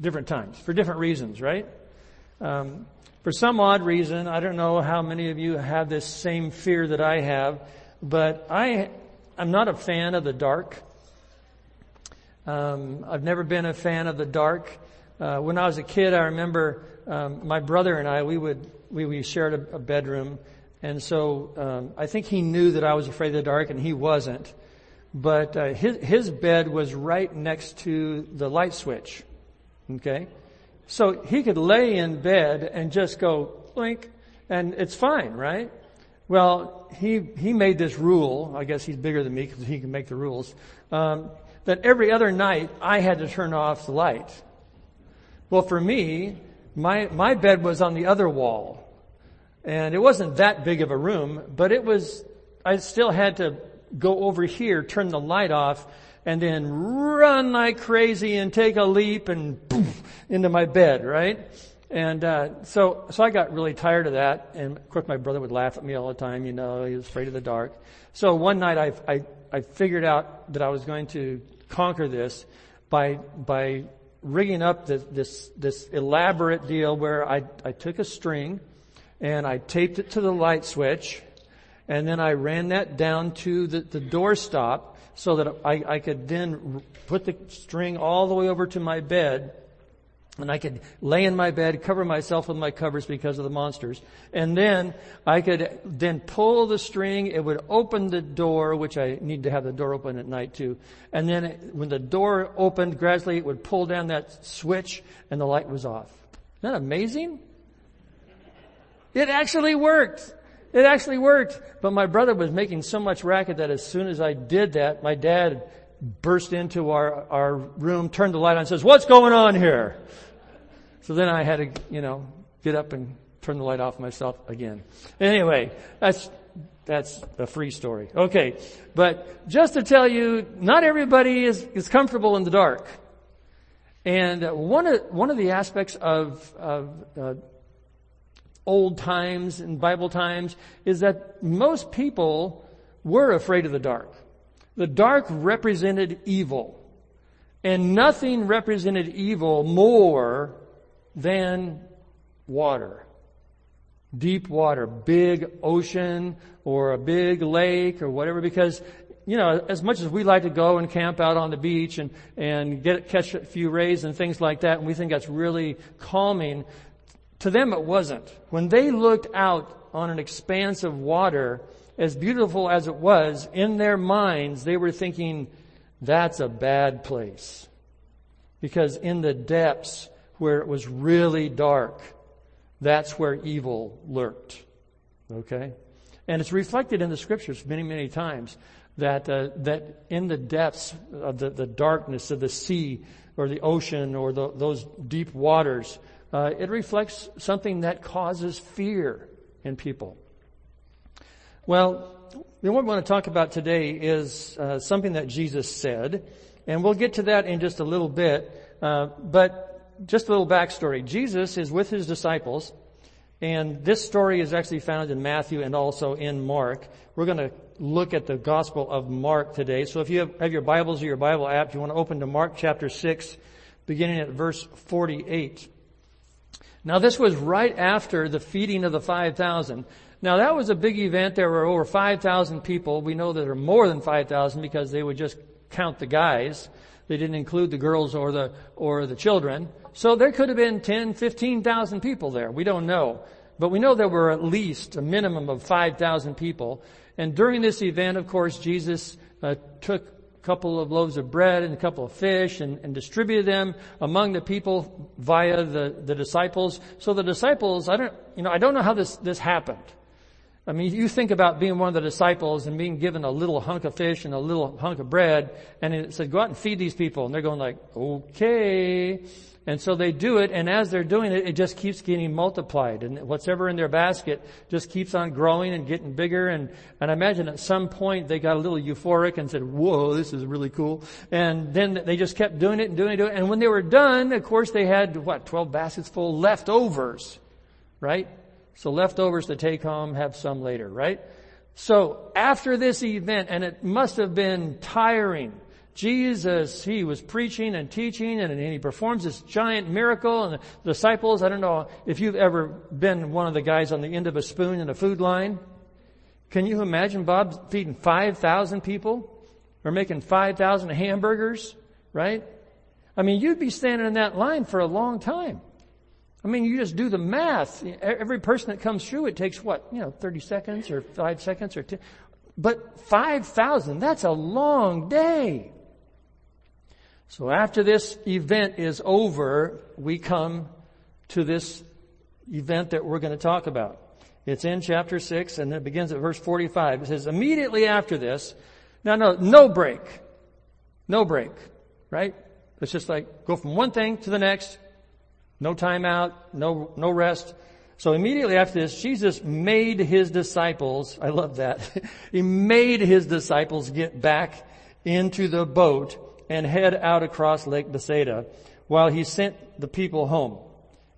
different times for different reasons, right? Um, for some odd reason, I don't know how many of you have this same fear that I have, but I, I'm not a fan of the dark. Um, I've never been a fan of the dark. Uh, when I was a kid, I remember um, my brother and I we would we, we shared a, a bedroom, and so um, I think he knew that I was afraid of the dark, and he wasn't. But uh, his his bed was right next to the light switch. Okay? So he could lay in bed and just go blink and it's fine, right? Well, he, he made this rule. I guess he's bigger than me because he can make the rules. Um, that every other night I had to turn off the light. Well, for me, my, my bed was on the other wall. And it wasn't that big of a room, but it was, I still had to go over here, turn the light off, and then run like crazy and take a leap and poof, into my bed, right? And uh, so, so I got really tired of that. And of course, my brother would laugh at me all the time. You know, he was afraid of the dark. So one night, I, I, I figured out that I was going to conquer this by by rigging up this this, this elaborate deal where I I took a string and I taped it to the light switch, and then I ran that down to the, the door stop so that I, I could then put the string all the way over to my bed and I could lay in my bed, cover myself with my covers because of the monsters. And then I could then pull the string. It would open the door, which I need to have the door open at night too. And then it, when the door opened gradually, it would pull down that switch and the light was off. Isn't that amazing? It actually worked. It actually worked. But my brother was making so much racket that as soon as I did that, my dad burst into our, our room, turned the light on and says, what's going on here? So then I had to, you know, get up and turn the light off myself again. Anyway, that's, that's a free story. Okay. But just to tell you, not everybody is, is comfortable in the dark. And one of, one of the aspects of, of uh, old times and Bible times is that most people were afraid of the dark. The dark represented evil. And nothing represented evil more than water. Deep water, big ocean or a big lake or whatever because you know, as much as we like to go and camp out on the beach and, and get, catch a few rays and things like that, and we think that's really calming, to them it wasn't. When they looked out on an expanse of water, as beautiful as it was, in their minds they were thinking, that's a bad place. Because in the depths where it was really dark, that's where evil lurked. Okay? And it's reflected in the scriptures many, many times that, uh, that in the depths of the, the darkness of the sea or the ocean or the, those deep waters, uh, it reflects something that causes fear in people. Well, what we want to talk about today is uh, something that Jesus said, and we'll get to that in just a little bit. Uh, but just a little backstory: Jesus is with his disciples, and this story is actually found in Matthew and also in Mark. We're going to look at the Gospel of Mark today. So if you have, have your Bibles or your Bible app, you want to open to Mark chapter six, beginning at verse forty-eight. Now this was right after the feeding of the 5,000. Now that was a big event. There were over 5,000 people. We know there are more than 5,000 because they would just count the guys. They didn't include the girls or the, or the children. So there could have been 10, 15,000 people there. We don't know. But we know there were at least a minimum of 5,000 people. And during this event, of course, Jesus uh, took couple of loaves of bread and a couple of fish and, and distributed them among the people via the, the disciples. So the disciples, I don't, you know, I don't know how this, this happened. I mean, you think about being one of the disciples and being given a little hunk of fish and a little hunk of bread, and it said, go out and feed these people. And they're going like, okay. And so they do it, and as they're doing it, it just keeps getting multiplied. And whatever in their basket just keeps on growing and getting bigger. And, and I imagine at some point they got a little euphoric and said, whoa, this is really cool. And then they just kept doing it and doing it, doing it. And when they were done, of course, they had, what, 12 baskets full leftovers, right? So leftovers to take home, have some later, right? So after this event, and it must have been tiring, Jesus, he was preaching and teaching and, he performs this giant miracle and the disciples, I don't know if you've ever been one of the guys on the end of a spoon in a food line. Can you imagine Bob feeding 5,000 people or making 5,000 hamburgers, right? I mean, you'd be standing in that line for a long time. I mean, you just do the math. Every person that comes through, it takes what? You know, 30 seconds or 5 seconds or 10. But 5,000, that's a long day. So after this event is over, we come to this event that we're going to talk about. It's in chapter 6 and it begins at verse 45. It says, immediately after this, now no, no break. No break. Right? It's just like go from one thing to the next, no time out, no, no rest. So immediately after this, Jesus made his disciples, I love that, he made his disciples get back into the boat and head out across Lake Bethsaida while he sent the people home.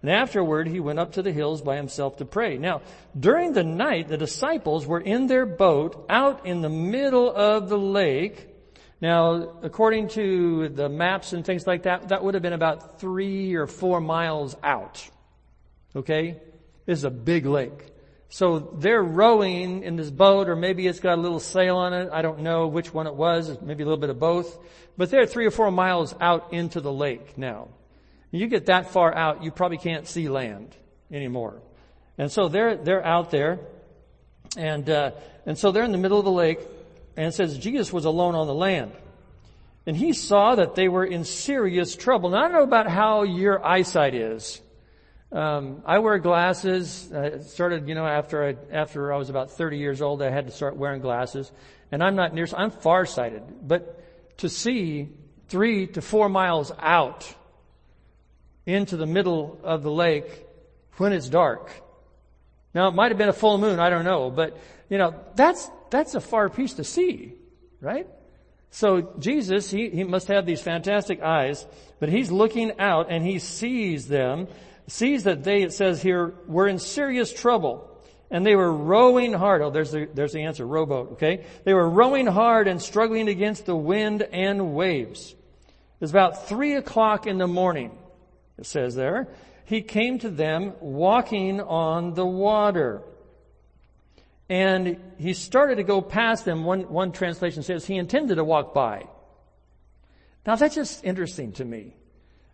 And afterward, he went up to the hills by himself to pray. Now, during the night, the disciples were in their boat out in the middle of the lake now, according to the maps and things like that, that would have been about three or four miles out. Okay? This is a big lake. So they're rowing in this boat, or maybe it's got a little sail on it. I don't know which one it was. Maybe a little bit of both. But they're three or four miles out into the lake now. You get that far out, you probably can't see land anymore. And so they're, they're out there. And, uh, and so they're in the middle of the lake and it says Jesus was alone on the land. And he saw that they were in serious trouble. Now I don't know about how your eyesight is. Um, I wear glasses. I started, you know, after I, after I was about 30 years old, I had to start wearing glasses. And I'm not near, I'm farsighted. But to see three to four miles out into the middle of the lake when it's dark. Now it might have been a full moon, I don't know, but you know, that's that's a far piece to see, right? So Jesus, he, he must have these fantastic eyes, but he's looking out and he sees them, sees that they, it says here, were in serious trouble. And they were rowing hard. Oh, there's the, there's the answer. Rowboat, okay? They were rowing hard and struggling against the wind and waves. It was about three o'clock in the morning, it says there. He came to them walking on the water. And he started to go past them. One, one translation says he intended to walk by. Now that's just interesting to me.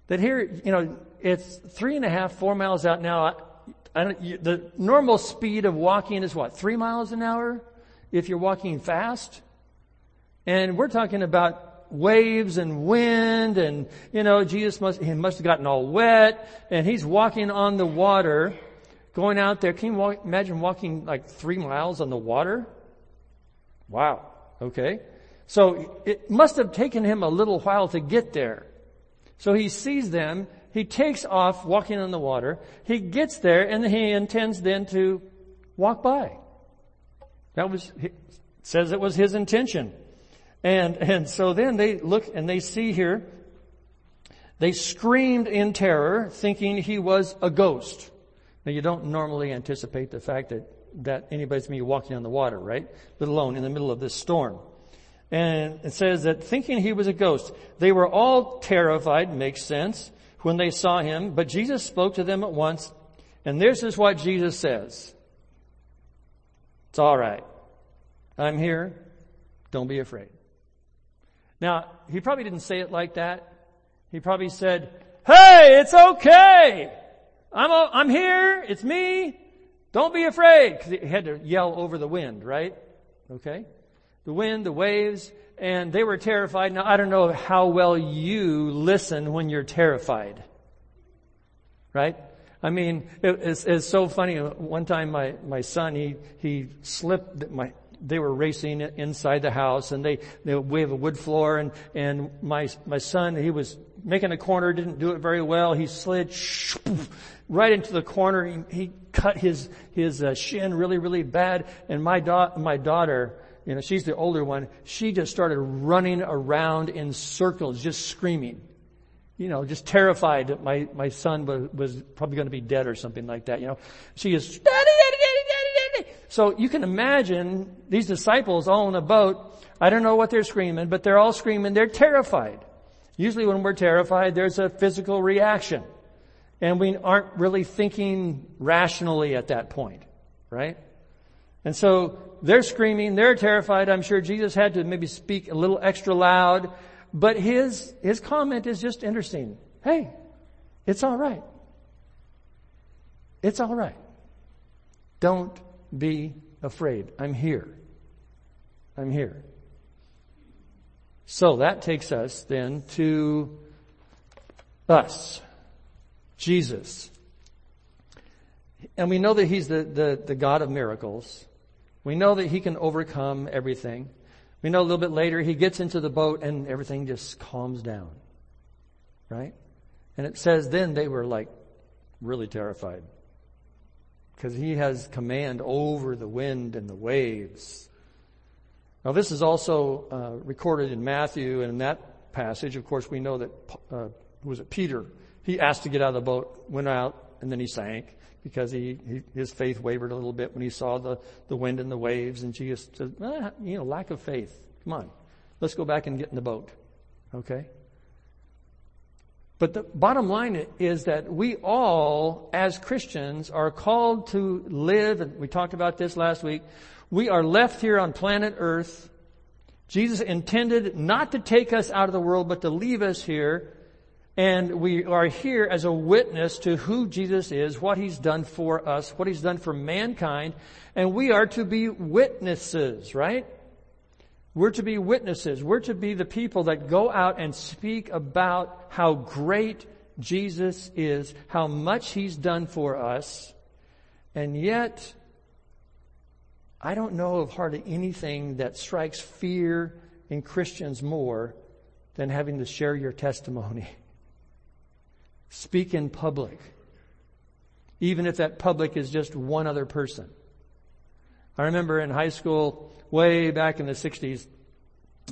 That here, you know, it's three and a half, four miles out now. I, the normal speed of walking is what? Three miles an hour? If you're walking fast? And we're talking about waves and wind and, you know, Jesus must, he must have gotten all wet and he's walking on the water Going out there, can you walk, imagine walking like three miles on the water? Wow. Okay. So it must have taken him a little while to get there. So he sees them. He takes off walking on the water. He gets there and he intends then to walk by. That was, says it was his intention. And, and so then they look and they see here, they screamed in terror thinking he was a ghost. Now you don't normally anticipate the fact that, that anybody's going to be walking on the water, right? Let alone in the middle of this storm. And it says that thinking he was a ghost, they were all terrified, makes sense, when they saw him, but Jesus spoke to them at once, and this is what Jesus says. It's alright. I'm here. Don't be afraid. Now, he probably didn't say it like that. He probably said, Hey, it's okay. I'm, a, I'm here. It's me. Don't be afraid. Cause he had to yell over the wind, right? Okay. The wind, the waves, and they were terrified. Now I don't know how well you listen when you're terrified. Right? I mean, it, it's, it's so funny. One time my, my son, he, he slipped my, they were racing inside the house and they, they, we have a wood floor and, and my, my son, he was making a corner, didn't do it very well. He slid right into the corner. He, he cut his, his uh, shin really, really bad. And my da- my daughter, you know, she's the older one, she just started running around in circles, just screaming. You know, just terrified that my, my son was, was probably going to be dead or something like that, you know. She is. So you can imagine these disciples all in a boat. I don't know what they're screaming, but they're all screaming. They're terrified. Usually when we're terrified, there's a physical reaction. And we aren't really thinking rationally at that point, right? And so they're screaming, they're terrified. I'm sure Jesus had to maybe speak a little extra loud, but his, his comment is just interesting. Hey, it's alright. It's alright. Don't be afraid. I'm here. I'm here. So that takes us then to us. Jesus. And we know that He's the, the, the God of miracles. We know that He can overcome everything. We know a little bit later He gets into the boat and everything just calms down. Right? And it says then they were like really terrified. Because He has command over the wind and the waves. Now this is also uh, recorded in Matthew and in that passage, of course, we know that, uh, was it Peter? He asked to get out of the boat, went out, and then he sank because he, he, his faith wavered a little bit when he saw the, the wind and the waves. And Jesus said, ah, you know, lack of faith. Come on, let's go back and get in the boat. Okay? But the bottom line is that we all, as Christians, are called to live, and we talked about this last week, we are left here on planet Earth. Jesus intended not to take us out of the world, but to leave us here and we are here as a witness to who Jesus is, what He's done for us, what He's done for mankind, and we are to be witnesses, right? We're to be witnesses. We're to be the people that go out and speak about how great Jesus is, how much He's done for us, and yet, I don't know of hardly anything that strikes fear in Christians more than having to share your testimony. Speak in public. Even if that public is just one other person. I remember in high school, way back in the 60s,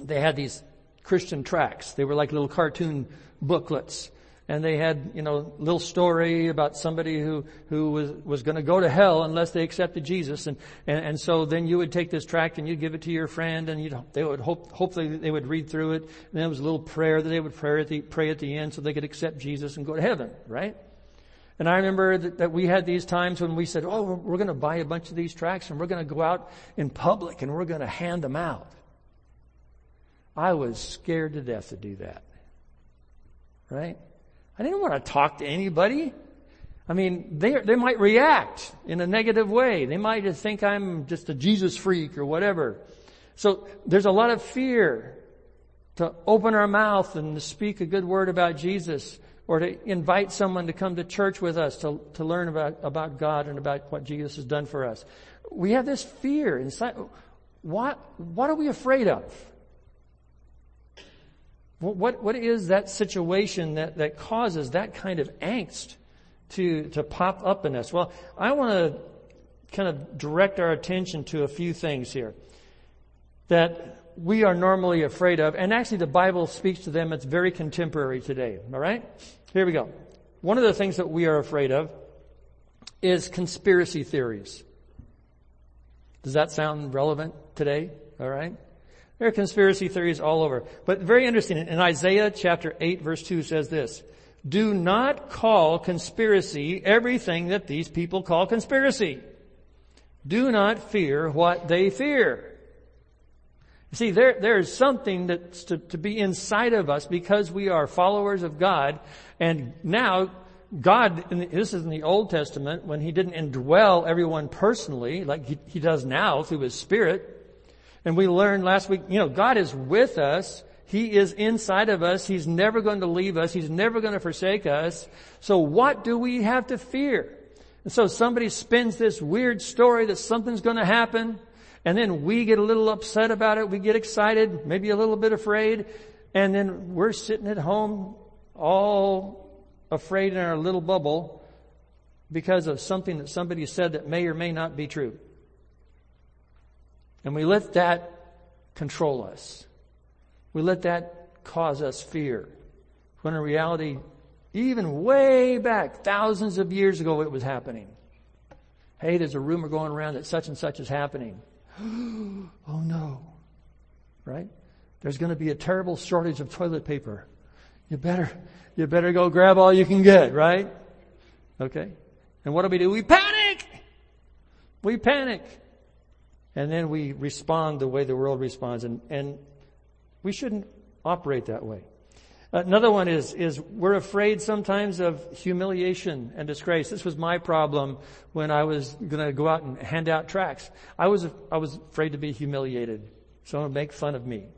they had these Christian tracts. They were like little cartoon booklets and they had, you know, little story about somebody who, who was, was going to go to hell unless they accepted Jesus. And, and, and so then you would take this tract and you'd give it to your friend and you'd, they would hope, hopefully they would read through it. And then it was a little prayer that they would pray at the, pray at the end so they could accept Jesus and go to heaven, right? And I remember that, that we had these times when we said, oh, we're, we're going to buy a bunch of these tracts and we're going to go out in public and we're going to hand them out. I was scared to death to do that. Right? I didn't want to talk to anybody. I mean, they, they might react in a negative way. They might think I'm just a Jesus freak or whatever. So there's a lot of fear to open our mouth and to speak a good word about Jesus or to invite someone to come to church with us to, to learn about, about God and about what Jesus has done for us. We have this fear inside. What, what are we afraid of? What, what is that situation that, that causes that kind of angst to, to pop up in us? Well, I want to kind of direct our attention to a few things here that we are normally afraid of, and actually the Bible speaks to them. It's very contemporary today. All right? Here we go. One of the things that we are afraid of is conspiracy theories. Does that sound relevant today? All right? There are conspiracy theories all over. But very interesting. In Isaiah chapter 8 verse 2 says this, do not call conspiracy everything that these people call conspiracy. Do not fear what they fear. See, there, there is something that's to, to be inside of us because we are followers of God. And now, God, this is in the Old Testament, when He didn't indwell everyone personally, like He, he does now through His Spirit, and we learned last week, you know, God is with us He is inside of us. He's never going to leave us. He's never going to forsake us. So what do we have to fear? And so somebody spins this weird story that something's going to happen, and then we get a little upset about it. We get excited, maybe a little bit afraid, and then we're sitting at home all afraid in our little bubble because of something that somebody said that may or may not be true. And we let that control us. We let that cause us fear. When in reality, even way back, thousands of years ago, it was happening. Hey, there's a rumor going around that such and such is happening. oh no. Right? There's going to be a terrible shortage of toilet paper. You better, you better go grab all you can get, right? Okay. And what do we do? We panic! We panic. And then we respond the way the world responds and, and we shouldn't operate that way. Another one is, is we're afraid sometimes of humiliation and disgrace. This was my problem when I was gonna go out and hand out tracts. I was, I was afraid to be humiliated. Someone would make fun of me.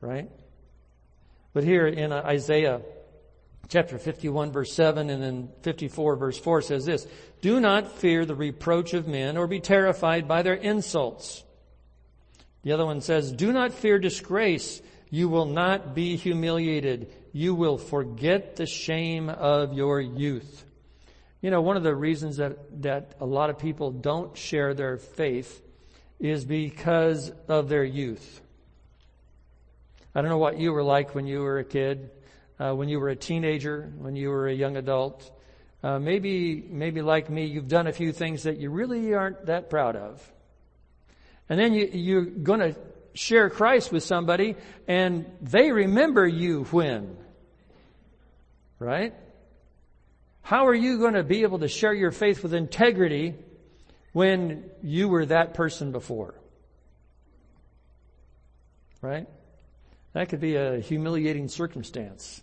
Right? But here in Isaiah chapter 51 verse 7 and then 54 verse 4 says this, Do not fear the reproach of men or be terrified by their insults. The other one says, Do not fear disgrace. You will not be humiliated you will forget the shame of your youth. You know, one of the reasons that, that a lot of people don't share their faith is because of their youth. I don't know what you were like when you were a kid, uh, when you were a teenager, when you were a young adult. Uh, maybe, maybe like me, you've done a few things that you really aren't that proud of. And then you, you're going to share Christ with somebody and they remember you when? Right? How are you going to be able to share your faith with integrity when you were that person before? Right? That could be a humiliating circumstance.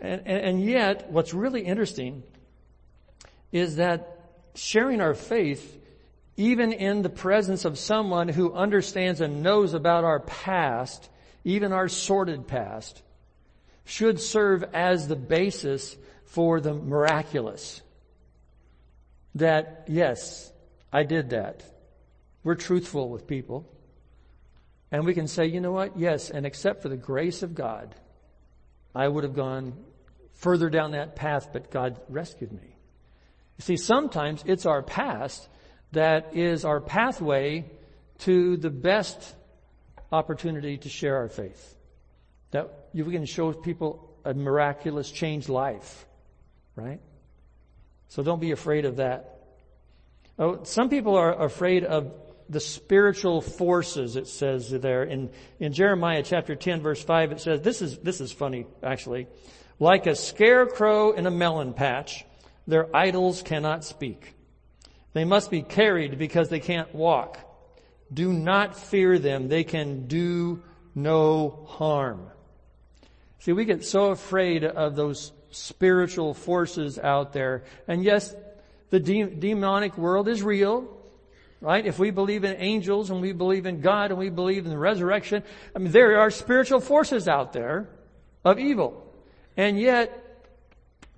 And, and, and, yet, what's really interesting is that sharing our faith, even in the presence of someone who understands and knows about our past, even our sordid past, should serve as the basis for the miraculous. That, yes, I did that. We're truthful with people. And we can say, you know what? Yes, and except for the grace of God, I would have gone further down that path, but God rescued me. You see, sometimes it's our past that is our pathway to the best opportunity to share our faith. That you can show people a miraculous changed life, right? So don't be afraid of that. Oh, some people are afraid of the spiritual forces, it says there. In, in Jeremiah chapter 10 verse 5, it says, this is, this is funny, actually. Like a scarecrow in a melon patch, their idols cannot speak. They must be carried because they can't walk. Do not fear them. They can do no harm. See, we get so afraid of those spiritual forces out there. And yes, the de- demonic world is real, right? If we believe in angels and we believe in God and we believe in the resurrection, I mean, there are spiritual forces out there of evil. And yet,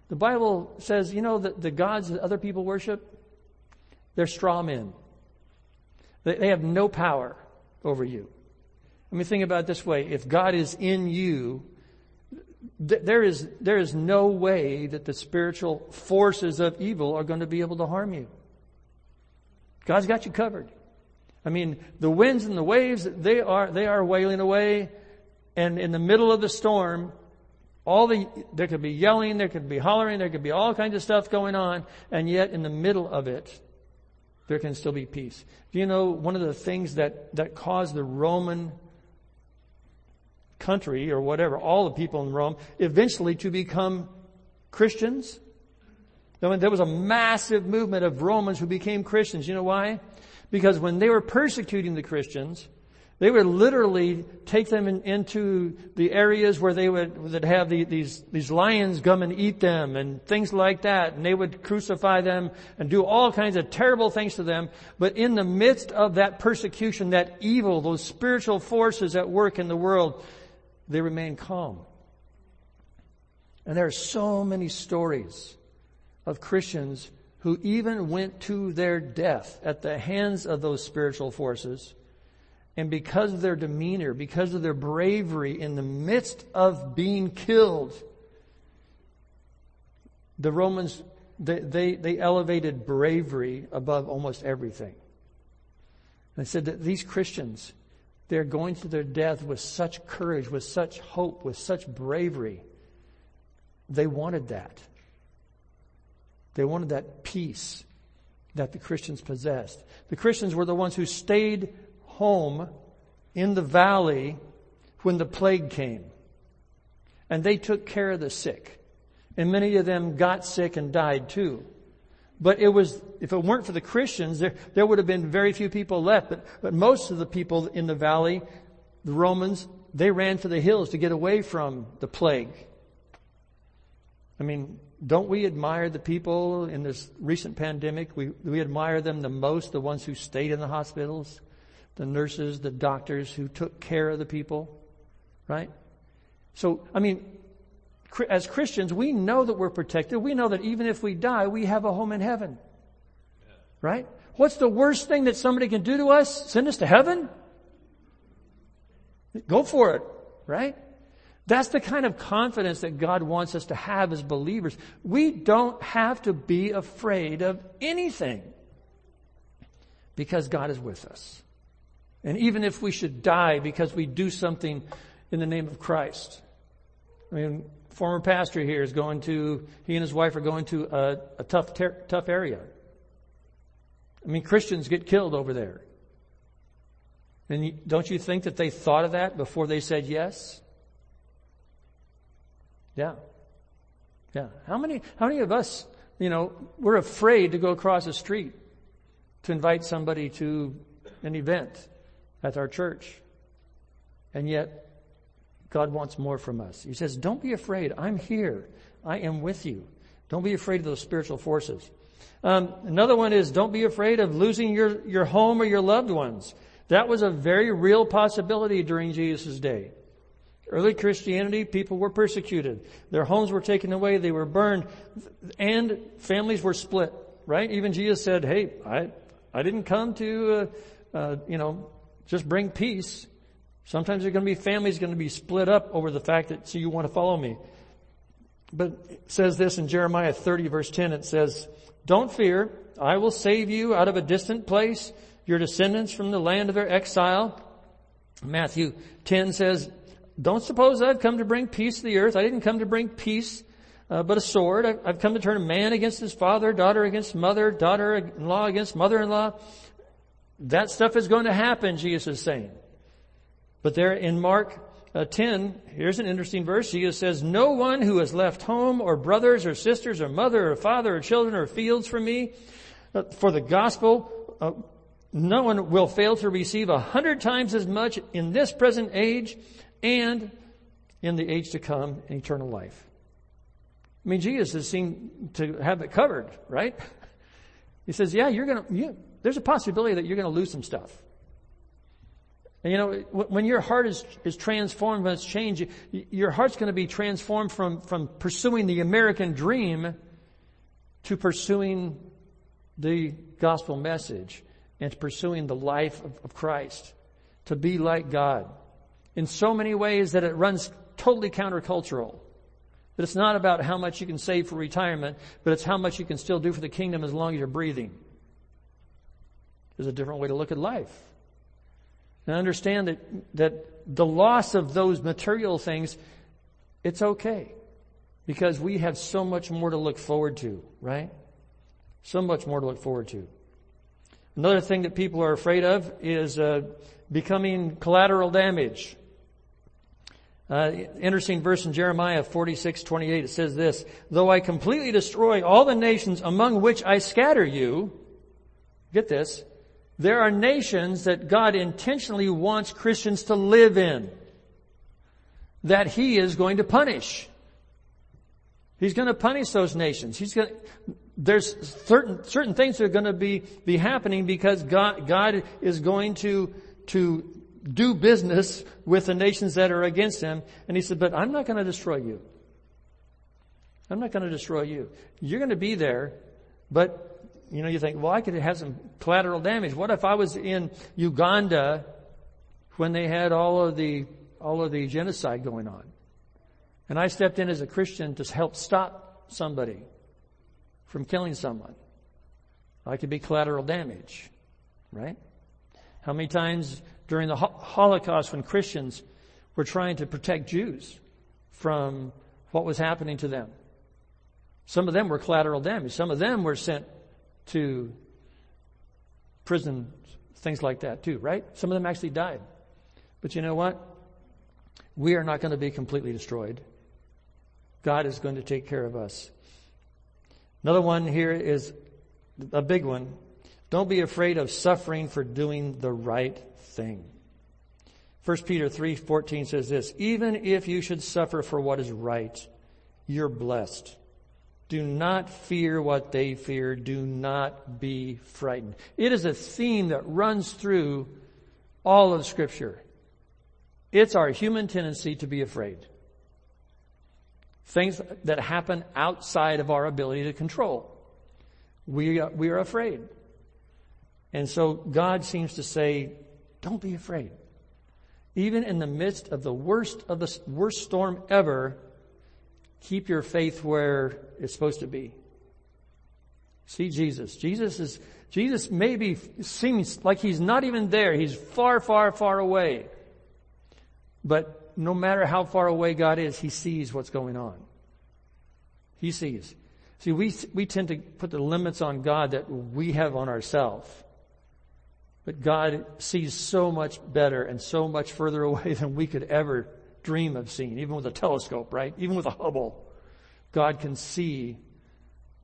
the Bible says, you know, that the gods that other people worship, they're straw men. They, they have no power over you. I mean, think about it this way. If God is in you, there is, there is no way that the spiritual forces of evil are going to be able to harm you. God's got you covered. I mean, the winds and the waves, they are, they are wailing away. And in the middle of the storm, all the, there could be yelling, there could be hollering, there could be all kinds of stuff going on. And yet in the middle of it, there can still be peace. Do you know one of the things that, that caused the Roman country or whatever, all the people in Rome, eventually to become Christians. There was a massive movement of Romans who became Christians. You know why? Because when they were persecuting the Christians, they would literally take them in, into the areas where they would, would have the, these, these lions come and eat them and things like that. And they would crucify them and do all kinds of terrible things to them. But in the midst of that persecution, that evil, those spiritual forces at work in the world, they remain calm. And there are so many stories of Christians who even went to their death at the hands of those spiritual forces. And because of their demeanor, because of their bravery in the midst of being killed, the Romans, they, they, they elevated bravery above almost everything. They said that these Christians, they're going to their death with such courage, with such hope, with such bravery. They wanted that. They wanted that peace that the Christians possessed. The Christians were the ones who stayed home in the valley when the plague came. And they took care of the sick. And many of them got sick and died too. But it was, if it weren't for the Christians, there, there would have been very few people left. But, but most of the people in the valley, the Romans, they ran for the hills to get away from the plague. I mean, don't we admire the people in this recent pandemic? We, we admire them the most, the ones who stayed in the hospitals, the nurses, the doctors who took care of the people, right? So, I mean, as Christians, we know that we're protected. We know that even if we die, we have a home in heaven. Right? What's the worst thing that somebody can do to us? Send us to heaven? Go for it. Right? That's the kind of confidence that God wants us to have as believers. We don't have to be afraid of anything because God is with us. And even if we should die because we do something in the name of Christ. I mean, former pastor here is going to, he and his wife are going to a, a tough, ter- tough area. I mean, Christians get killed over there. And don't you think that they thought of that before they said yes? Yeah. Yeah. How many, how many of us, you know, we're afraid to go across the street to invite somebody to an event at our church? And yet, God wants more from us. He says, don't be afraid. I'm here. I am with you. Don't be afraid of those spiritual forces. Um, another one is don't be afraid of losing your, your home or your loved ones. That was a very real possibility during Jesus' day. Early Christianity, people were persecuted. Their homes were taken away. They were burned and families were split, right? Even Jesus said, Hey, I, I didn't come to, uh, uh, you know, just bring peace. Sometimes there's going to be families going to be split up over the fact that, so you want to follow me. But it says this in Jeremiah 30 verse 10, it says, don't fear, I will save you out of a distant place, your descendants from the land of their exile. Matthew 10 says, don't suppose I've come to bring peace to the earth. I didn't come to bring peace, uh, but a sword. I've, I've come to turn a man against his father, daughter against mother, daughter-in-law against mother-in-law. That stuff is going to happen, Jesus is saying. But there in Mark uh, 10, here's an interesting verse. Jesus says, No one who has left home or brothers or sisters or mother or father or children or fields for me, uh, for the gospel, uh, no one will fail to receive a hundred times as much in this present age and in the age to come in eternal life. I mean, Jesus has seemed to have it covered, right? He says, yeah, you're gonna, you, there's a possibility that you're gonna lose some stuff. And you know, when your heart is, is transformed, when it's changed, your heart's going to be transformed from, from pursuing the American dream to pursuing the gospel message and to pursuing the life of, of Christ, to be like God in so many ways that it runs totally countercultural. That it's not about how much you can save for retirement, but it's how much you can still do for the kingdom as long as you're breathing. There's a different way to look at life. And understand that, that the loss of those material things, it's okay. Because we have so much more to look forward to, right? So much more to look forward to. Another thing that people are afraid of is uh, becoming collateral damage. Uh, interesting verse in Jeremiah 46, 28. It says this, Though I completely destroy all the nations among which I scatter you, get this, there are nations that God intentionally wants Christians to live in that He is going to punish. He's going to punish those nations. He's going to, there's certain, certain things that are going to be, be happening because God, God is going to, to do business with the nations that are against him. And he said, but I'm not going to destroy you. I'm not going to destroy you. You're going to be there, but you know, you think, well, I could have some collateral damage. What if I was in Uganda when they had all of the, all of the genocide going on? And I stepped in as a Christian to help stop somebody from killing someone. I could be collateral damage, right? How many times during the Holocaust when Christians were trying to protect Jews from what was happening to them? Some of them were collateral damage. Some of them were sent to prison, things like that too, right? Some of them actually died. But you know what? We are not going to be completely destroyed. God is going to take care of us. Another one here is a big one. Don't be afraid of suffering for doing the right thing. 1 Peter 3:14 says this, even if you should suffer for what is right, you're blessed. Do not fear what they fear. Do not be frightened. It is a theme that runs through all of scripture. It's our human tendency to be afraid. Things that happen outside of our ability to control. We, uh, we are afraid. And so God seems to say, don't be afraid. Even in the midst of the worst of the worst storm ever, keep your faith where it's supposed to be. See Jesus. Jesus is, Jesus maybe seems like he's not even there. He's far, far, far away. But no matter how far away God is, he sees what's going on. He sees. See, we, we tend to put the limits on God that we have on ourselves. But God sees so much better and so much further away than we could ever dream of seeing, even with a telescope, right? Even with a Hubble. God can see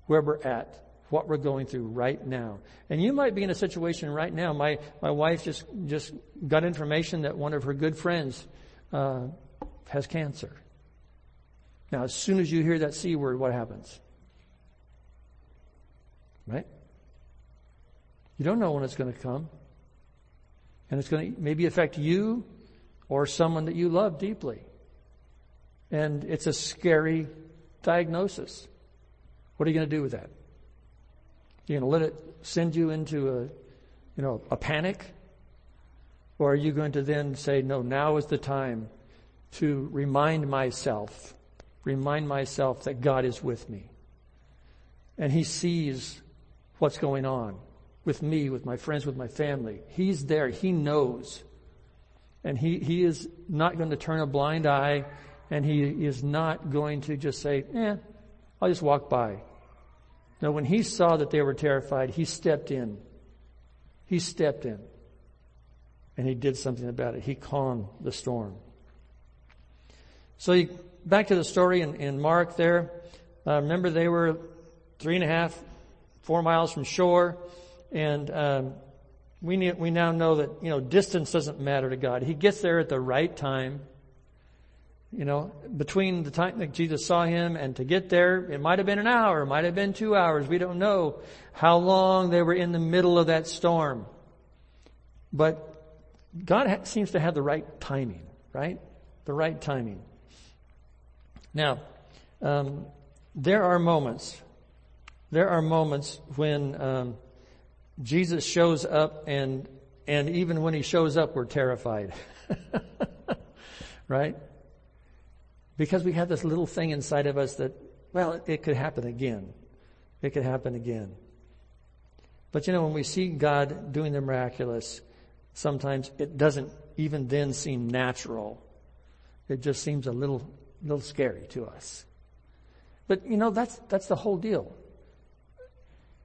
where we're at, what we're going through right now. And you might be in a situation right now. My, my wife just, just got information that one of her good friends, uh, has cancer. Now, as soon as you hear that C word, what happens? Right? You don't know when it's going to come. And it's going to maybe affect you or someone that you love deeply. And it's a scary diagnosis. What are you going to do with that? You're going to let it send you into a, you know, a panic? Or are you going to then say, no, now is the time to remind myself, remind myself that God is with me. And He sees what's going on with me, with my friends, with my family. He's there. He knows. And he, he is not going to turn a blind eye and he is not going to just say, eh, I'll just walk by. No, when he saw that they were terrified, he stepped in. He stepped in. And he did something about it. He calmed the storm. So you, back to the story in, in Mark there. Uh, remember they were three and a half, four miles from shore. And um, we, need, we now know that, you know, distance doesn't matter to God. He gets there at the right time. You know, between the time that Jesus saw him and to get there, it might have been an hour, it might have been two hours. We don't know how long they were in the middle of that storm. But God seems to have the right timing, right? The right timing. Now, um, there are moments, there are moments when um, Jesus shows up and and even when he shows up, we're terrified. right? Because we have this little thing inside of us that, well, it could happen again. It could happen again. But you know, when we see God doing the miraculous, sometimes it doesn't even then seem natural. It just seems a little, little scary to us. But you know, that's, that's the whole deal.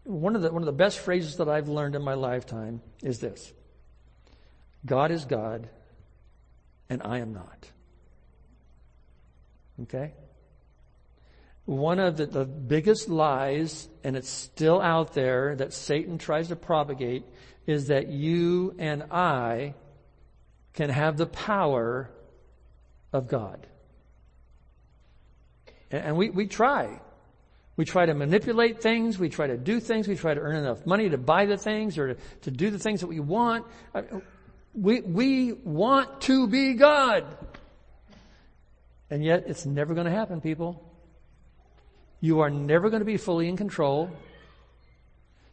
One of the, one of the best phrases that I've learned in my lifetime is this. God is God and I am not. Okay? One of the, the biggest lies, and it's still out there, that Satan tries to propagate is that you and I can have the power of God. And we, we try. We try to manipulate things. We try to do things. We try to earn enough money to buy the things or to, to do the things that we want. Uh, we, we want to be God. And yet it's never going to happen, people. You are never going to be fully in control.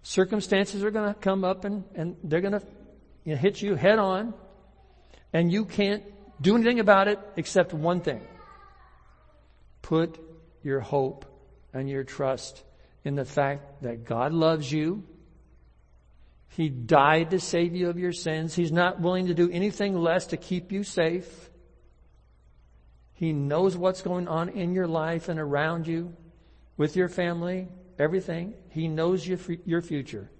Circumstances are going to come up and, and they're going to you know, hit you head on. And you can't do anything about it except one thing. Put your hope and your trust in the fact that God loves you. He died to save you of your sins. He's not willing to do anything less to keep you safe. He knows what's going on in your life and around you, with your family, everything. He knows your, your future.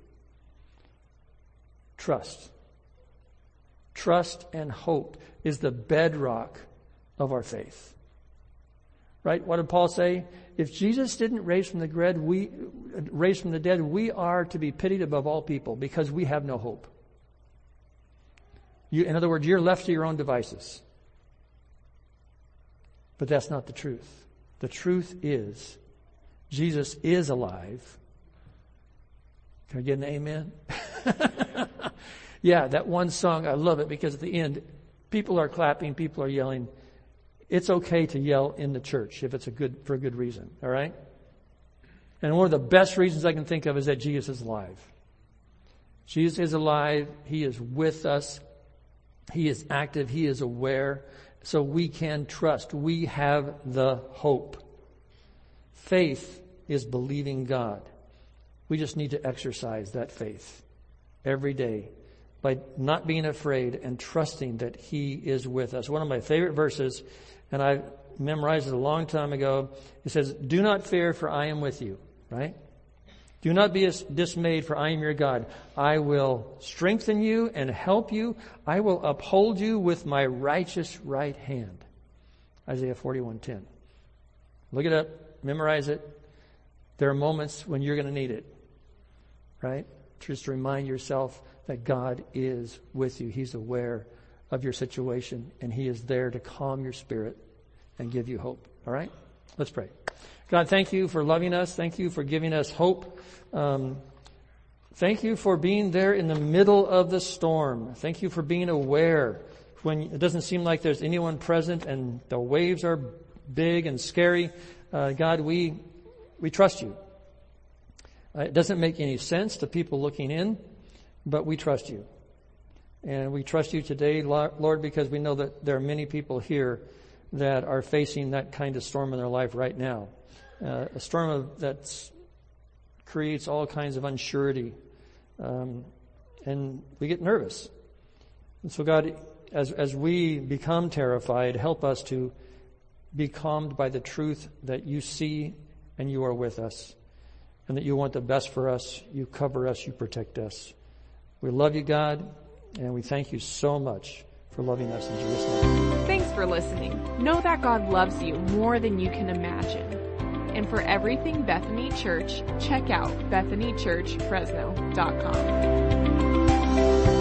Trust. Trust and hope is the bedrock of our faith. Right? What did Paul say? If Jesus didn't raise from the dead, we raise from the dead, we are to be pitied above all people because we have no hope. You, in other words, you're left to your own devices. But that's not the truth. The truth is Jesus is alive. Can I get an amen? yeah, that one song, I love it because at the end, people are clapping, people are yelling. It's okay to yell in the church if it's a good, for a good reason, alright? And one of the best reasons I can think of is that Jesus is alive. Jesus is alive. He is with us. He is active. He is aware. So we can trust. We have the hope. Faith is believing God. We just need to exercise that faith every day by not being afraid and trusting that He is with us. One of my favorite verses and I memorized it a long time ago. It says, Do not fear, for I am with you, right? Do not be dismayed, for I am your God. I will strengthen you and help you. I will uphold you with my righteous right hand. Isaiah 41:10. Look it up, memorize it. There are moments when you're going to need it. Right? Just remind yourself that God is with you. He's aware of your situation, and He is there to calm your spirit and give you hope. All right? Let's pray. God, thank you for loving us. Thank you for giving us hope. Um, thank you for being there in the middle of the storm. Thank you for being aware when it doesn't seem like there's anyone present and the waves are big and scary. Uh, God, we we trust you. Uh, it doesn't make any sense to people looking in, but we trust you. And we trust you today, Lord, because we know that there are many people here that are facing that kind of storm in their life right now. Uh, a storm that creates all kinds of unsurety. Um, and we get nervous. And so, God, as, as we become terrified, help us to be calmed by the truth that you see and you are with us, and that you want the best for us. You cover us, you protect us. We love you, God. And we thank you so much for loving us in Jesus' name. Thanks for listening. Know that God loves you more than you can imagine. And for everything Bethany Church, check out bethanychurchfresno.com.